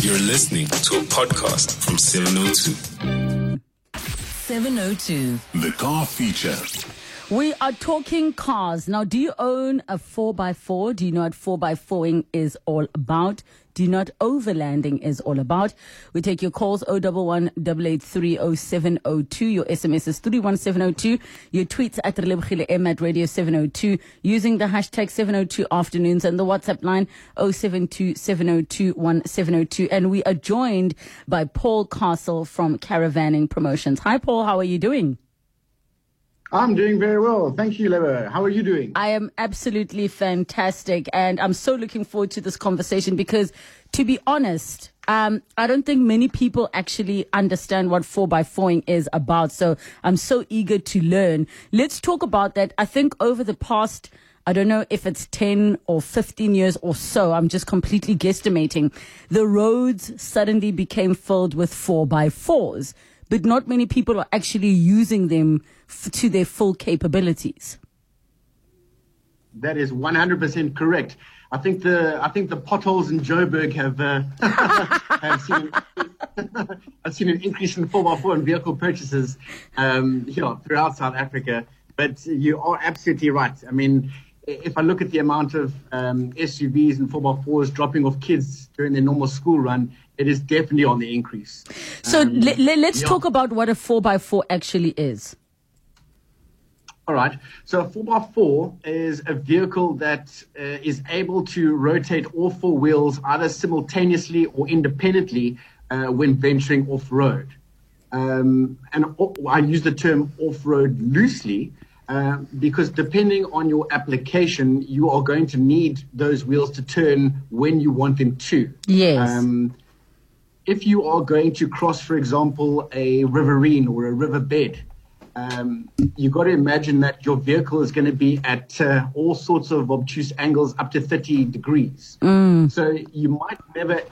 You're listening to a podcast from 702. 702. The car feature. We are talking cars. Now, do you own a 4x4? Do you know what 4x4ing is all about? Do you know what overlanding is all about? We take your calls 011 883 0702. Your SMS is 31702. Your tweets at Relebogile M at Radio 702 using the hashtag 702 afternoons and the WhatsApp line 072 702 1702. And we are joined by Paul Castle from Caravanning Promotions. Hi, Paul. How are you doing? I'm doing very well. Thank you, Lebo. How are you doing? I am absolutely fantastic. And I'm so looking forward to this conversation because, to be honest, um, I don't think many people actually understand what 4x4ing is about. So I'm so eager to learn. Let's talk about that. I think over the past, I don't know if it's 10 or 15 years or so, I'm just completely guesstimating, the roads suddenly became filled with 4x4s but not many people are actually using them f- to their full capabilities. That is 100% correct. I think the I think the potholes in Joburg have uh, have seen I've seen an increase in 4x4 and vehicle purchases um, you know, throughout South Africa. But you are absolutely right. I mean, if I look at the amount of um, SUVs and 4x4s dropping off kids during their normal school run, it is definitely on the increase. So Um, le- le- let's yeah. talk about what a 4x4 actually is. All right. So a 4x4 is a vehicle that uh, is able to rotate all four wheels either simultaneously or independently uh, when venturing off road. Um, and I use the term off road loosely uh, because depending on your application, you are going to need those wheels to turn when you want them to. Yes. Um, if you are going to cross, for example, a riverine or a riverbed, um, you've got to imagine that your vehicle is going to be at uh, all sorts of obtuse angles up to 30 degrees. So you might never,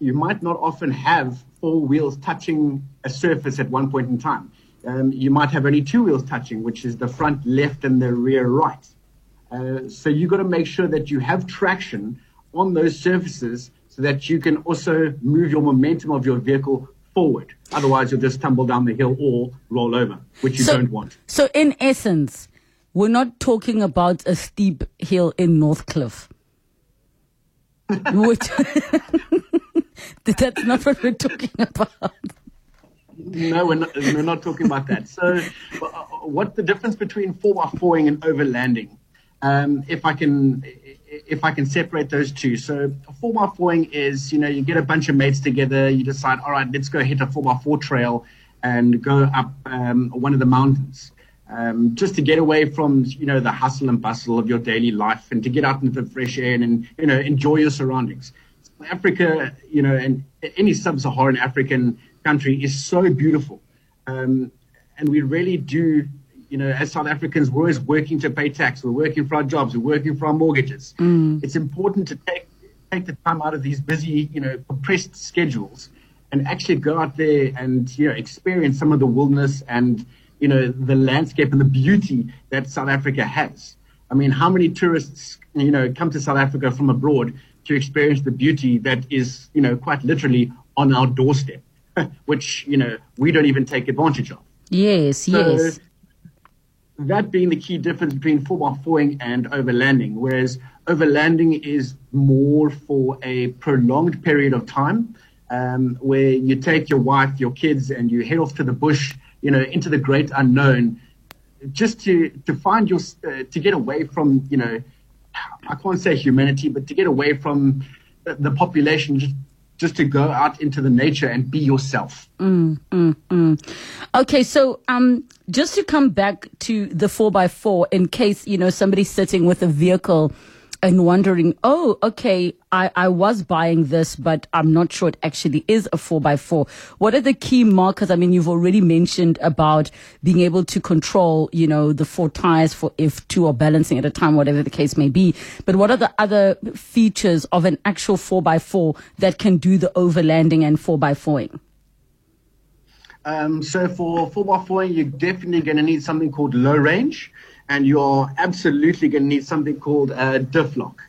you might not often have four wheels touching a surface at one point in time. Um, you might have only two wheels touching, which is the front left and the rear right. Uh, so you've got to make sure that you have traction on those surfaces so that you can also move your momentum of your vehicle forward. Otherwise, you'll just tumble down the hill or roll over, which you so, don't want. So in essence, we're not talking about a steep hill in Northcliffe. Which that's not what we're talking about. No, we're not, we're not talking about that. So, uh, what the difference between 4x4ing and overlanding? Um, if I can, if I can separate those two. So, 4x4ing is, you know, you get a bunch of mates together, you decide, all right, let's go hit a 4x4 trail and go up um, one of the mountains. Um, just to get away from, you know, the hustle and bustle of your daily life and to get out into the fresh air and, you know, enjoy your surroundings. Africa, you know, and any sub-Saharan African country is so beautiful. Um, and we really do, you know, as South Africans, we're always working to pay tax. We're working for our jobs. We're working for our mortgages. Mm. It's important to take, take the time out of these busy, you know, compressed schedules and actually go out there and, you know, experience some of the wilderness and, you know, the landscape and the beauty that South Africa has. I mean, how many tourists, you know, come to South Africa from abroad to experience the beauty that is, you know, quite literally on our doorstep, which, you know, we don't even take advantage of. Yes, So, yes. That being the key difference between 4x4ing and overlanding, whereas overlanding is more for a prolonged period of time, um, where you take your wife, your kids, and you head off to the bush, you know, into the great unknown, just to to find your uh, to get away from, you know, I can't say humanity, but to get away from the, the population, just just to go out into the nature and be yourself. Mm, mm, mm. Okay, so um, just to come back to the four by four, in case you know somebody's sitting with a vehicle and wondering, oh, okay, I, I was buying this, but I'm not sure it actually is a four by four. What are the key markers? I mean, you've already mentioned about being able to control, you know, the four tires for if two are balancing at a time, whatever the case may be. But what are the other features of an actual four by four that can do the overlanding and four by fouring? Um, so for 4x4, you're definitely going to need something called low range, and you're absolutely going to need something called a diff lock,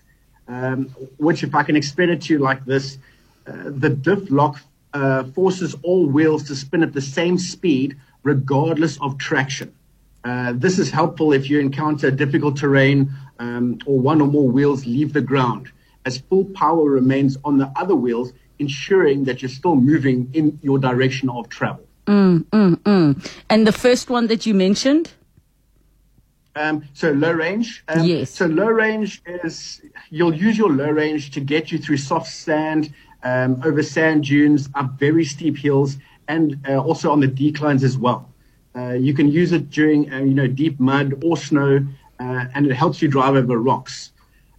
um, which if I can explain it to you like this, the diff lock uh, forces all wheels to spin at the same speed regardless of traction. Uh, this is helpful if you encounter difficult terrain um, or one or more wheels leave the ground, as full power remains on the other wheels, ensuring that you're still moving in your direction of travel. Mm, mm, mm. And the first one that you mentioned? Um, so low range. Um, yes. So low range is you'll use your low range to get you through soft sand, um, over sand dunes, up very steep hills, and uh, also on the declines as well. Uh, you can use it during uh, you know deep mud or snow, uh, and it helps you drive over rocks.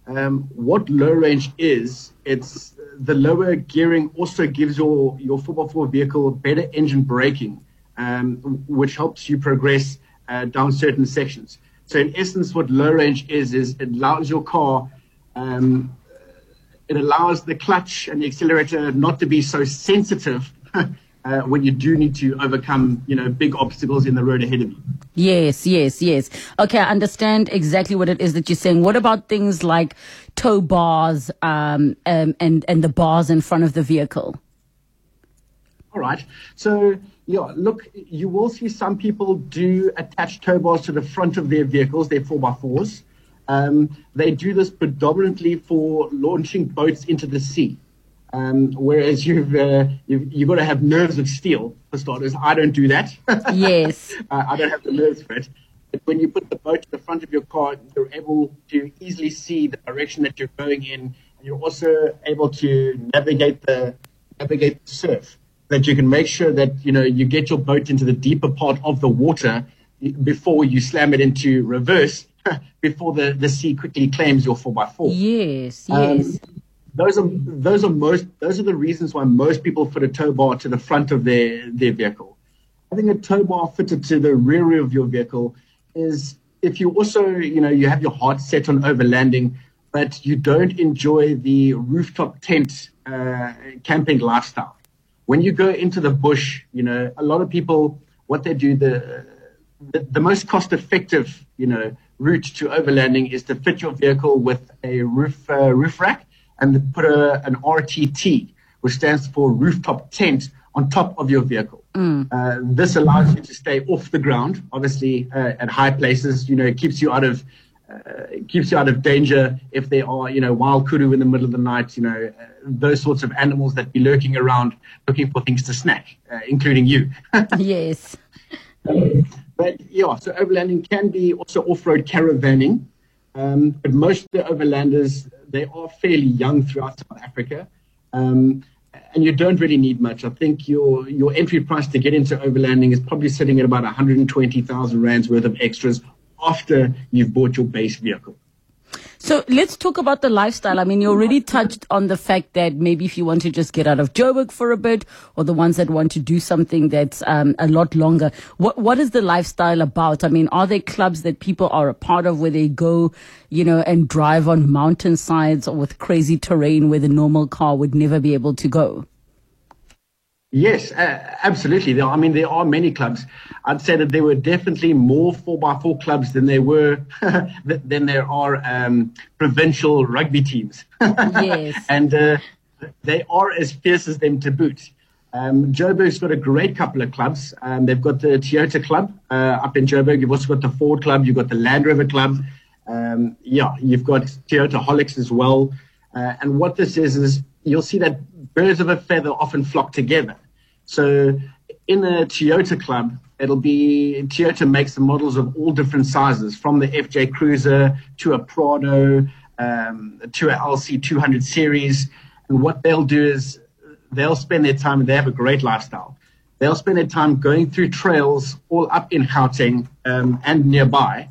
Um, what low range is, it's the lower gearing also gives your your 4x4 vehicle better engine braking, um, which helps you progress uh, down certain sections. So in essence, what low range is is it allows your car, um, it allows the clutch and the accelerator not to be so sensitive uh, when you do need to overcome, you know, big obstacles in the road ahead of you. Yes, yes, yes. Okay, I understand exactly what it is that you're saying. What about things like tow bars um, um, and and the bars in front of the vehicle? All right. So, yeah, look, you will see some people do attach tow bars to the front of their vehicles, their 4x4s. Um, they do this predominantly for launching boats into the sea. Um, whereas you've, uh, you've, you've got to have nerves of steel, for starters. I don't do that. Yes. uh, I don't have the nerves for it. But when you put the boat to the front of your car, you're able to easily see the direction that you're going in. And you're also able to navigate the, navigate the surf that you can make sure that you know you get your boat into the deeper part of the water before you slam it into reverse before the, the sea quickly claims your 4x4 yes yes um, those are those are most those are the reasons why most people fit a tow bar to the front of their their vehicle. Having a tow bar fitted to the rear of your vehicle is if you also you know you have your heart set on overlanding but you don't enjoy the rooftop tent uh, camping lifestyle when you go into the bush, you know, a lot of people, what they do, the, the, the most cost effective, you know, route to overlanding is to fit your vehicle with a roof, uh, roof rack and put a, an RTT, which stands for rooftop tent on top of your vehicle. Mm. Uh, this allows you to stay off the ground, obviously, uh, at high places, you know, it keeps you out of, uh, keeps you out of danger if there are, you know, wild kudu in the middle of the night, you know, uh, those sorts of animals that be lurking around looking for things to snack, uh, including you. yes. but yeah, so overlanding can be also off-road caravanning. Um, but most of the overlanders, they are fairly young throughout South Africa. Um, and you don't really need much. I think your your entry price to get into overlanding is probably sitting at about 120,000 rands worth of extras after you've bought your base vehicle. So let's talk about the lifestyle. I mean, you already touched on the fact that maybe if you want to just get out of Joburg for a bit, or the ones that want to do something that's um, a lot longer. What what is the lifestyle about? I mean, are there clubs that people are a part of where they go, you know, and drive on mountainsides or with crazy terrain where the normal car would never be able to go? Yes, uh, absolutely. There, I mean, there are many clubs. I'd say that there were definitely more four by four clubs than there were than there are um, provincial rugby teams. yes, and uh, they are as fierce as them to boot. Um, Joburg's got a great couple of clubs. Um, they've got the Toyota Club uh, up in Joburg. You've also got the Ford Club. You've got the Land Rover Club. Um, yeah, you've got Toyota Holics as well. Uh, and what this is is you'll see that birds of a feather often flock together. So in a Toyota club, it'll be Toyota makes the models of all different sizes, from the FJ Cruiser to a Prado um, to a LC200 series. And what they'll do is they'll spend their time, they have a great lifestyle. They'll spend their time going through trails all up in Gauteng um, and nearby.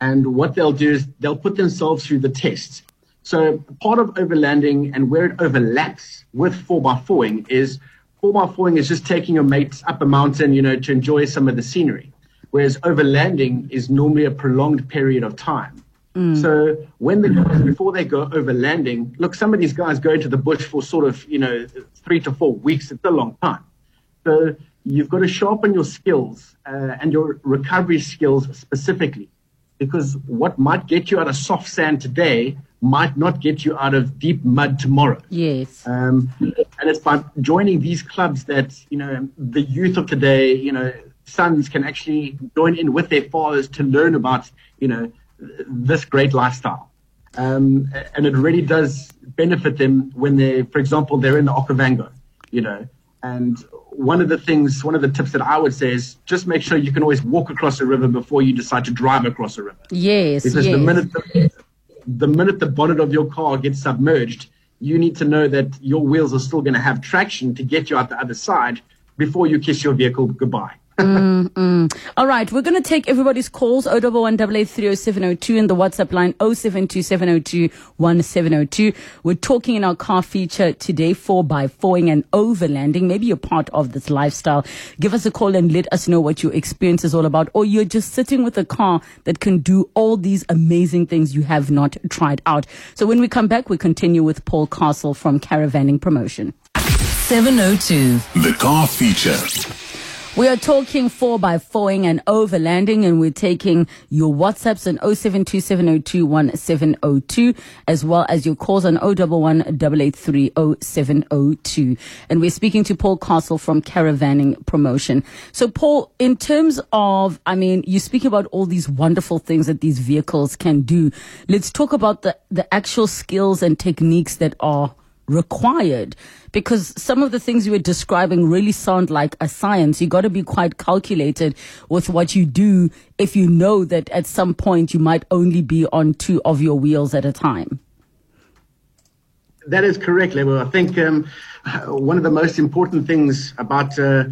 And what they'll do is they'll put themselves through the tests. So part of overlanding and where it overlaps with 4x4ing is 4x4ing is just taking your mates up a mountain, you know, to enjoy some of the scenery. Whereas overlanding is normally a prolonged period of time. Mm. So when the guys, before they go overlanding, look, some of these guys go into the bush for sort of, you know, three to four weeks. It's a long time. So you've got to sharpen your skills uh, and your recovery skills specifically. Because what might get you out of soft sand today might not get you out of deep mud tomorrow. Yes. Um, and it's by joining these clubs that, you know, the youth of today, you know, sons can actually join in with their fathers to learn about, you know, this great lifestyle. Um, and it really does benefit them when they, for example, they're in the Okavango, you know, and one of the things, one of the tips that I would say is just make sure you can always walk across a river before you decide to drive across a river. Yes. Because yes. the minute the, the minute the bonnet of your car gets submerged, you need to know that your wheels are still going to have traction to get you out the other side before you kiss your vehicle goodbye. Mm-hmm. All right, we're going to take everybody's calls 011 and the WhatsApp line 0727021702. We're talking in our car feature today, 4x4ing and overlanding. Maybe you're part of this lifestyle. Give us a call and let us know what your experience is all about. Or you're just sitting with a car that can do all these amazing things you have not tried out. So when we come back, we continue with Paul Castle from Caravanning Promotion. 702. The car feature. We are talking 4x4ing and overlanding, and we're taking your WhatsApps on 0727021702, as well as your calls on 011 And we're speaking to Paul Castle from Caravanning Promotion. So, Paul, in terms of, I mean, you speak about all these wonderful things that these vehicles can do. Let's talk about the, the actual skills and techniques that are required because some of the things you were describing really sound like a science. You got to be quite calculated with what you do if you know that at some point you might only be on two of your wheels at a time. That is correct, Lebo. I think um, one of the most important things about uh,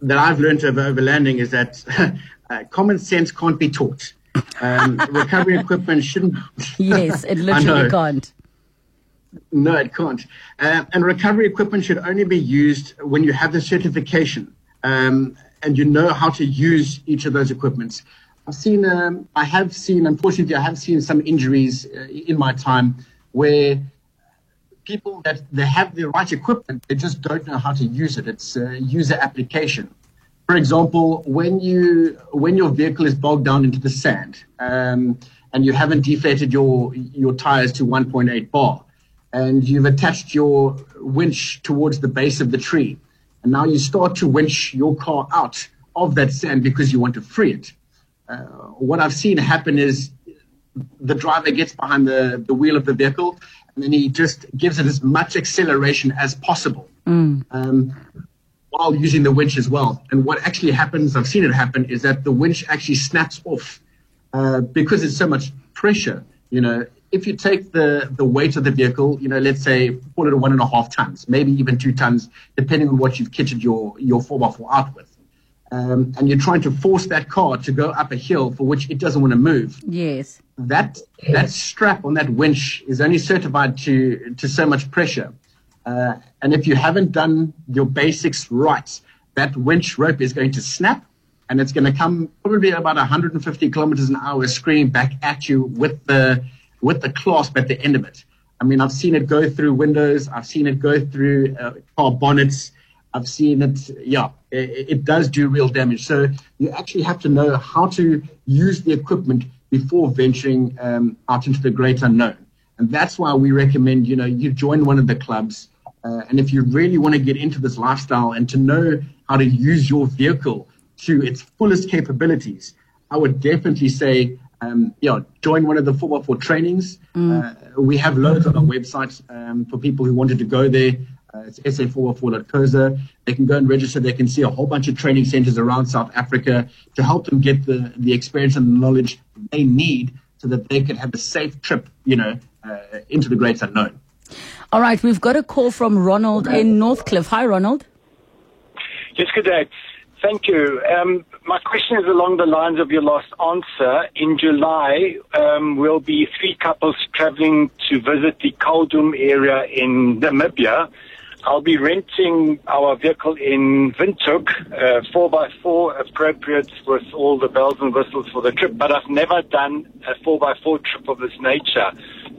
that I've learned over overlanding is that uh, common sense can't be taught. Um, recovery equipment shouldn't. Yes, it literally can't. No, it can't. Uh, and recovery equipment should only be used when you have the certification um, and you know how to use each of those equipments. I've seen, um, I have seen, unfortunately, I have seen some injuries uh, in my time where people that they have the right equipment, they just don't know how to use it. It's user application. For example, when you when your vehicle is bogged down into the sand um, and you haven't deflated your your tires to 1.8 bar, and you've attached your winch towards the base of the tree. And now you start to winch your car out of that sand because you want to free it. Uh, what I've seen happen is the driver gets behind the, the wheel of the vehicle and then he just gives it as much acceleration as possible mm. um, while using the winch as well. And what actually happens, I've seen it happen, is that the winch actually snaps off uh, because it's so much pressure. You know, if you take the, the weight of the vehicle, you know, let's say call it a one and a half tons, maybe even two tons, depending on what you've kitted your, your 4x4 out with. Um, and you're trying to force that car to go up a hill for which it doesn't want to move. Yes. That, that strap on that winch is only certified to, to so much pressure. Uh, and if you haven't done your basics right, that winch rope is going to snap and it's going to come probably about 150 kilometers an hour screaming back at you with the, with the clasp at the end of it. I mean, I've seen it go through windows. I've seen it go through uh, car bonnets. I've seen it. Yeah, it, it, does do real damage. So you actually have to know how to use the equipment before venturing um, out into the great unknown. And that's why we recommend, you know, you join one of the clubs. Uh, and if you really want to get into this lifestyle and to know how to use your vehicle to its fullest capabilities, I would definitely say um, yeah, join one of the 4x4 trainings. Mm. Uh, we have loads on our website um, for people who wanted to go there. Uh, it's sa4x4.coza. They can go and register. They can see a whole bunch of training centers around South Africa to help them get the, the experience and the knowledge they need so that they can have a safe trip, you know, uh, into the great unknown. All right, we've got a call from Ronald in Northcliffe. Hi, Ronald. Yes, good day. Thank you. Um, my question is along the lines of your last answer. In July, um, we'll be three couples traveling to visit the Kaldum area in Namibia. I'll be renting our vehicle in Windhoek, uh, 4x4 appropriate with all the bells and whistles for the trip, but I've never done a 4x4 trip of this nature.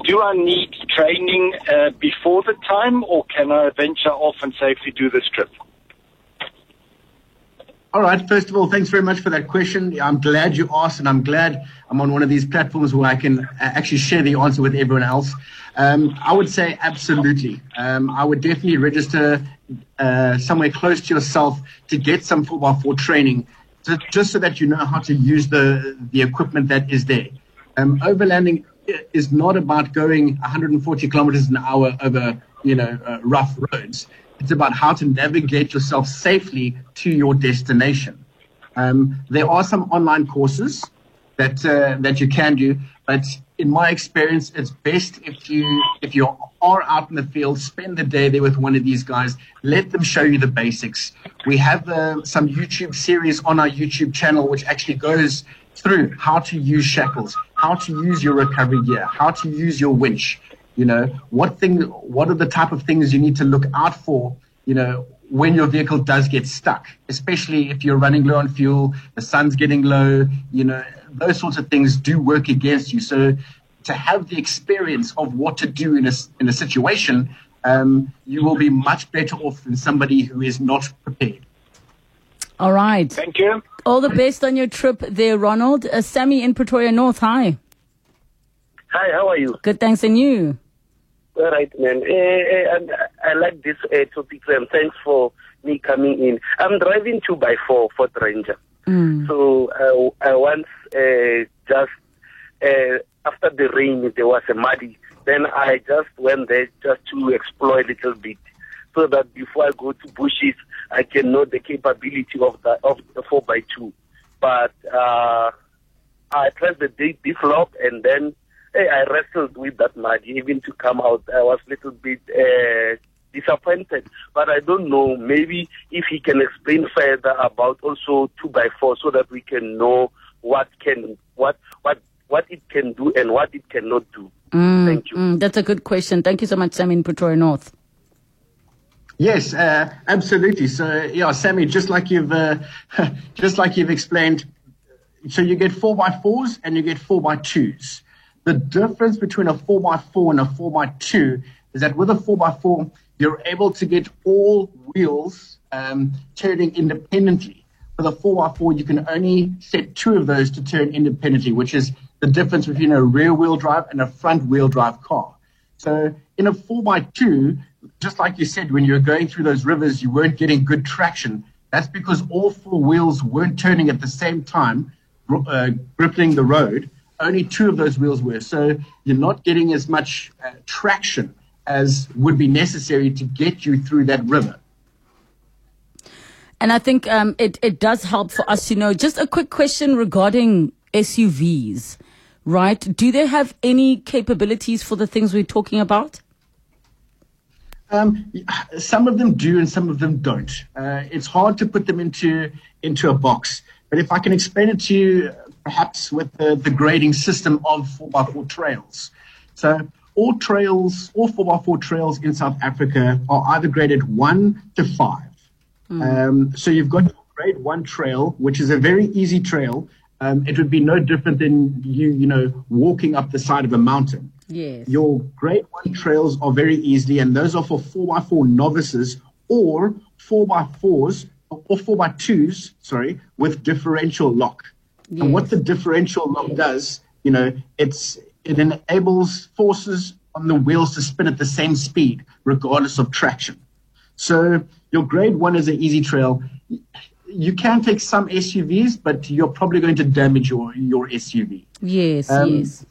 Do I need training uh, before the time or can I venture off and safely do this trip? All right. First of all, thanks very much for that question. I'm glad you asked, and I'm glad I'm on one of these platforms where I can uh, actually share the answer with everyone else. Um, I would say absolutely. Um, I would definitely register uh, somewhere close to yourself to get some 4x4 training, to, just so that you know how to use the, the equipment that is there. Um, overlanding is not about going 140 kilometers an hour over, you know, uh, rough roads. It's about how to navigate yourself safely to your destination. Um, there are some online courses that uh, that you can do, but in my experience, it's best if you if you are out in the field, spend the day there with one of these guys. Let them show you the basics. We have uh, some YouTube series on our YouTube channel which actually goes through how to use shackles, how to use your recovery gear, how to use your winch, you know, what thing, what are the type of things you need to look out for, you know, when your vehicle does get stuck, especially if you're running low on fuel, the sun's getting low, you know, those sorts of things do work against you. So to have the experience of what to do in a, in a situation, um, you will be much better off than somebody who is not prepared. All right. Thank you. All the best on your trip there, Ronald. Uh, Sammy in Pretoria North. Hi. Hi, how are you? Good, thanks. And you? All right, man. Uh, uh, and I like this uh, topic, and thanks for me coming in. I'm driving two by four Ford Ranger. Mm. So uh, I once uh, just uh, after the rain, there was a muddy. Then I just went there just to explore a little bit, so that before I go to bushes, I can know the capability of the of the four by two. But uh, I pressed the D, D flop and then hey, I wrestled with that mud. Even to come out, I was a little bit uh, disappointed. But I don't know. Maybe if he can explain further about also two by four, so that we can know what can what what what it can do and what it cannot do. Mm, Thank you. mm, that's a good question. Thank you so much, Sammy in Pretoria North. Yes, uh, absolutely. So yeah, Sammy, just like you've uh, just like you've explained, so you get four by fours and you get four by twos. The difference between a four by four and a four by two is that with a four by four, you're able to get all wheels um, turning independently. With a four by four, you can only set two of those to turn independently, which is the difference between a rear wheel drive and a front wheel drive car. So in a four by two, just like you said, when you were going through those rivers, you weren't getting good traction. That's because all four wheels weren't turning at the same time, uh, gripping the road. Only two of those wheels were. So you're not getting as much uh, traction as would be necessary to get you through that river. And I think um, it, it does help for us to know. Just a quick question regarding SUVs, right? Do they have any capabilities for the things we're talking about? Um, some of them do, and some of them don't. Uh, it's hard to put them into into a box. But if I can explain it to you, perhaps with the, the grading system of 4x4 trails. So all trails, all 4x4 trails in South Africa are either graded 1 to 5. Um, so you've got your grade 1 trail, which is a very easy trail. Um, it would be no different than you, you know, walking up the side of a mountain. Yes. Your grade one trails are very easy, and those are for 4x4 novices or 4x4s or 4x2s, sorry, with differential lock. And what the differential lock does, you know, it's it enables forces on the wheels to spin at the same speed, regardless of traction. So your grade one is an easy trail. You can take some SUVs, but you're probably going to damage your, your SUV. Yes, Um, yes.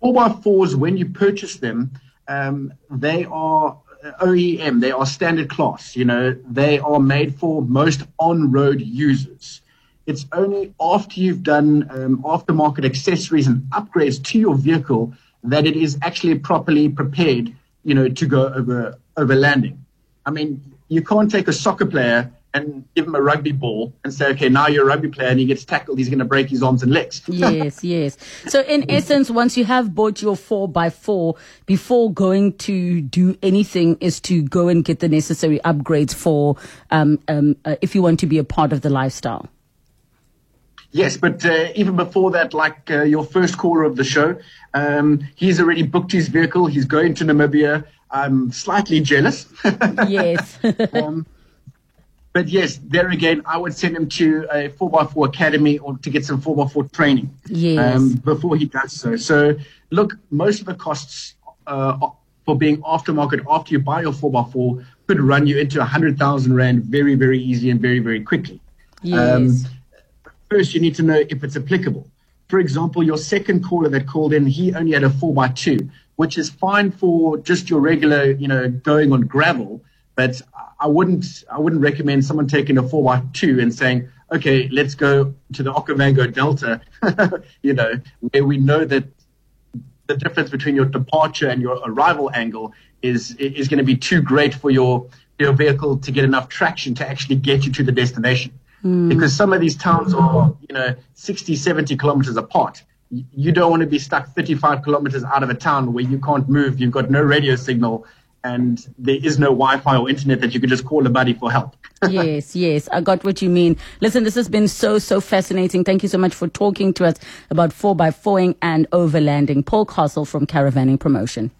Four by fours, when you purchase them, um, they are OEM. They are standard class. You know, they are made for most on-road users. It's only after you've done um, aftermarket accessories and upgrades to your vehicle that it is actually properly prepared. You know, to go over over landing. I mean, you can't take a soccer player and give him a rugby ball and say, okay, now you're a rugby player and he gets tackled, he's going to break his arms and legs. yes, yes. So in essence, once you have bought your four by four, before going to do anything, is to go and get the necessary upgrades for um, um, uh, if you want to be a part of the lifestyle. Yes, but uh, even before that, like uh, your first caller of the show, um, he's already booked his vehicle. He's going to Namibia. I'm slightly jealous. Yes. um, but yes, there again, I would send him to a 4x4 academy or to get some 4x4 training Yes. before he does so. So, look, most of the costs uh, for being aftermarket after you buy your 4x4 could run you into 100,000 Rand very, very easy and very, very quickly. Yes. First, you need to know if it's applicable. For example, your second caller that called in, he only had a 4x2, which is fine for just your regular, you know, going on gravel. But I wouldn't, I wouldn't recommend someone taking a 4x2 and saying, okay, let's go to the Okavango Delta, you know, where we know that the difference between your departure and your arrival angle is is going to be too great for your your vehicle to get enough traction to actually get you to the destination. Hmm. Because some of these towns are, you know, 60, 70 kilometers apart. You don't want to be stuck 35 kilometers out of a town where you can't move, you've got no radio signal, and there is no Wi-Fi or internet that you can just call a buddy for help. yes, yes, I got what you mean. Listen, this has been so, so fascinating. Thank you so much for talking to us about 4x4ing and overlanding. Paul Castle from Caravanning Promotion.